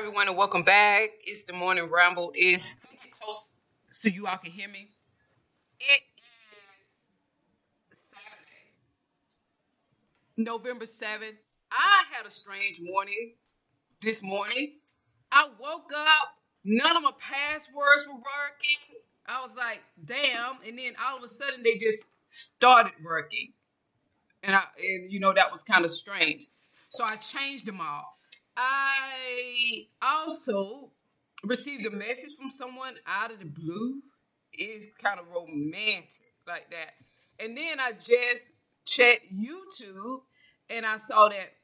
everyone, and welcome back. It's the morning ramble. It's get close so you all can hear me. It is Saturday, November 7th. I had a strange morning this morning. I woke up, none of my passwords were working. I was like, damn. And then all of a sudden they just started working. And I and you know that was kind of strange. So I changed them all. I also received a message from someone out of the blue. It's kind of romantic like that. And then I just checked YouTube and I saw that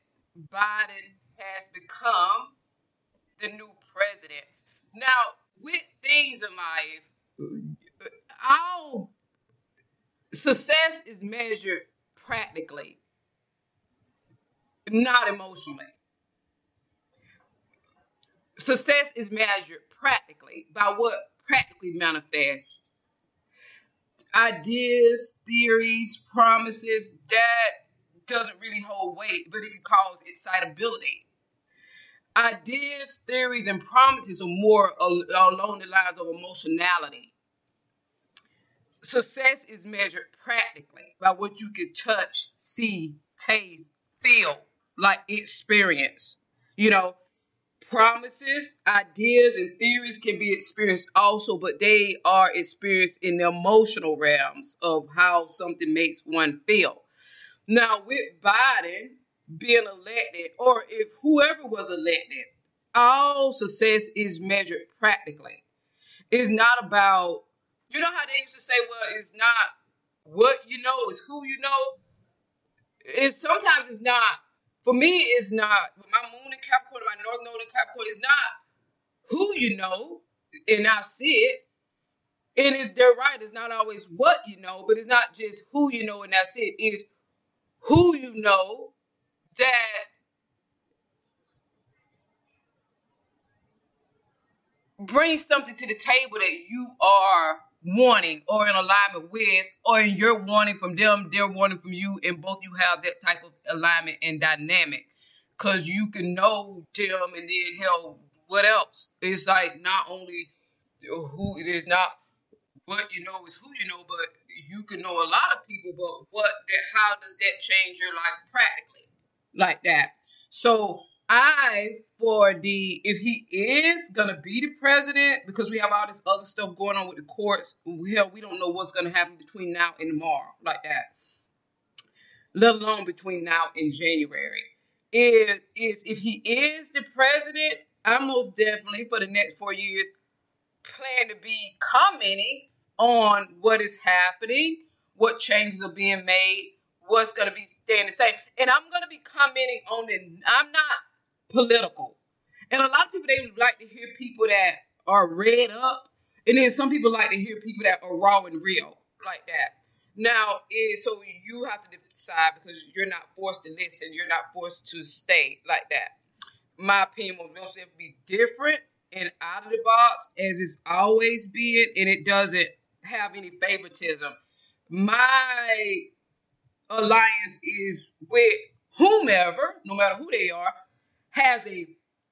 Biden has become the new president. Now, with things in life, our success is measured practically, not emotionally. Success is measured practically by what practically manifests. Ideas, theories, promises, that doesn't really hold weight, but it can cause excitability. Ideas, theories, and promises are more al- along the lines of emotionality. Success is measured practically by what you can touch, see, taste, feel, like experience. You know, promises, ideas, and theories can be experienced also, but they are experienced in the emotional realms of how something makes one feel. Now, with Biden being elected, or if whoever was elected, all success is measured practically. It's not about, you know how they used to say, well, it's not what you know, it's who you know. It's sometimes it's not for me, it's not in Capricorn, my North Node in Capricorn. It's not who you know, and I see it. And it, they're right. It's not always what you know, but it's not just who you know, and that's it. It's who you know that brings something to the table that you are wanting or in alignment with, or you're wanting from them, they're wanting from you, and both you have that type of alignment and dynamic. Cause you can know them and then hell, what else? It's like not only who it is not what you know is who you know, but you can know a lot of people, but what that how does that change your life practically? Like that. So I for the if he is gonna be the president because we have all this other stuff going on with the courts. Hell, we don't know what's gonna happen between now and tomorrow, like that. Let alone between now and January. If is if he is the president, I most definitely for the next four years plan to be commenting on what is happening, what changes are being made, what's going to be staying the same. And I'm going to be commenting on it. I'm not political. And a lot of people they like to hear people that are read up, and then some people like to hear people that are raw and real like that. Now, is so you have to decide because you're not forced to listen, you're not forced to stay like that. My opinion will most definitely be different and out of the box as it's always been, and it doesn't have any favoritism. My alliance is with whomever, no matter who they are, has a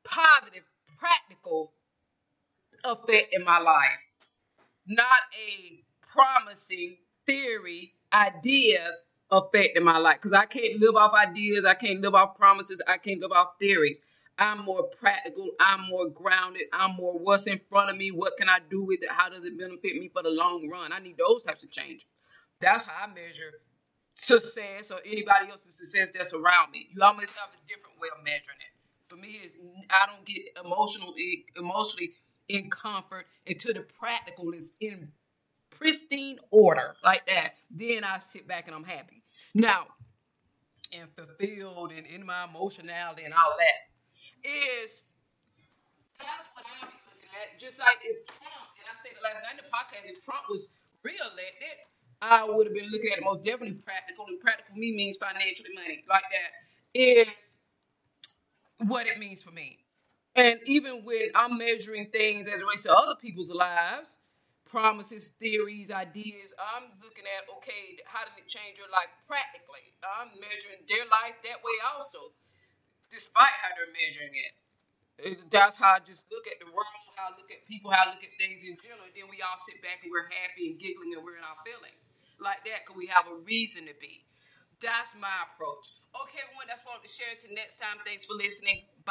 positive, practical effect in my life, not a promising theory, ideas affecting my life. Because I can't live off ideas, I can't live off promises, I can't live off theories. I'm more practical, I'm more grounded, I'm more what's in front of me, what can I do with it, how does it benefit me for the long run. I need those types of changes. That's how I measure success or anybody else's success that's around me. You always have a different way of measuring it for me is I don't get emotional emotionally in comfort until the practical is in pristine order like that. Then I sit back and I'm happy. Now, and fulfilled and in my emotionality and all of that is that's what I'll be looking at. Just like if Trump, and I said it last night in the podcast, if Trump was reelected, I would have been looking at it most definitely practical. And practical me means financially money like that. Is what it means for me. And even when I'm measuring things as it relates to other people's lives, promises, theories, ideas, I'm looking at, okay, how did it change your life practically? I'm measuring their life that way also, despite how they're measuring it. That's how I just look at the world, how I look at people, how I look at things in general. Then we all sit back and we're happy and giggling and we're in our feelings like that because we have a reason to be. That's my approach. Okay, everyone, that's what I want to share. Till next time, thanks for listening.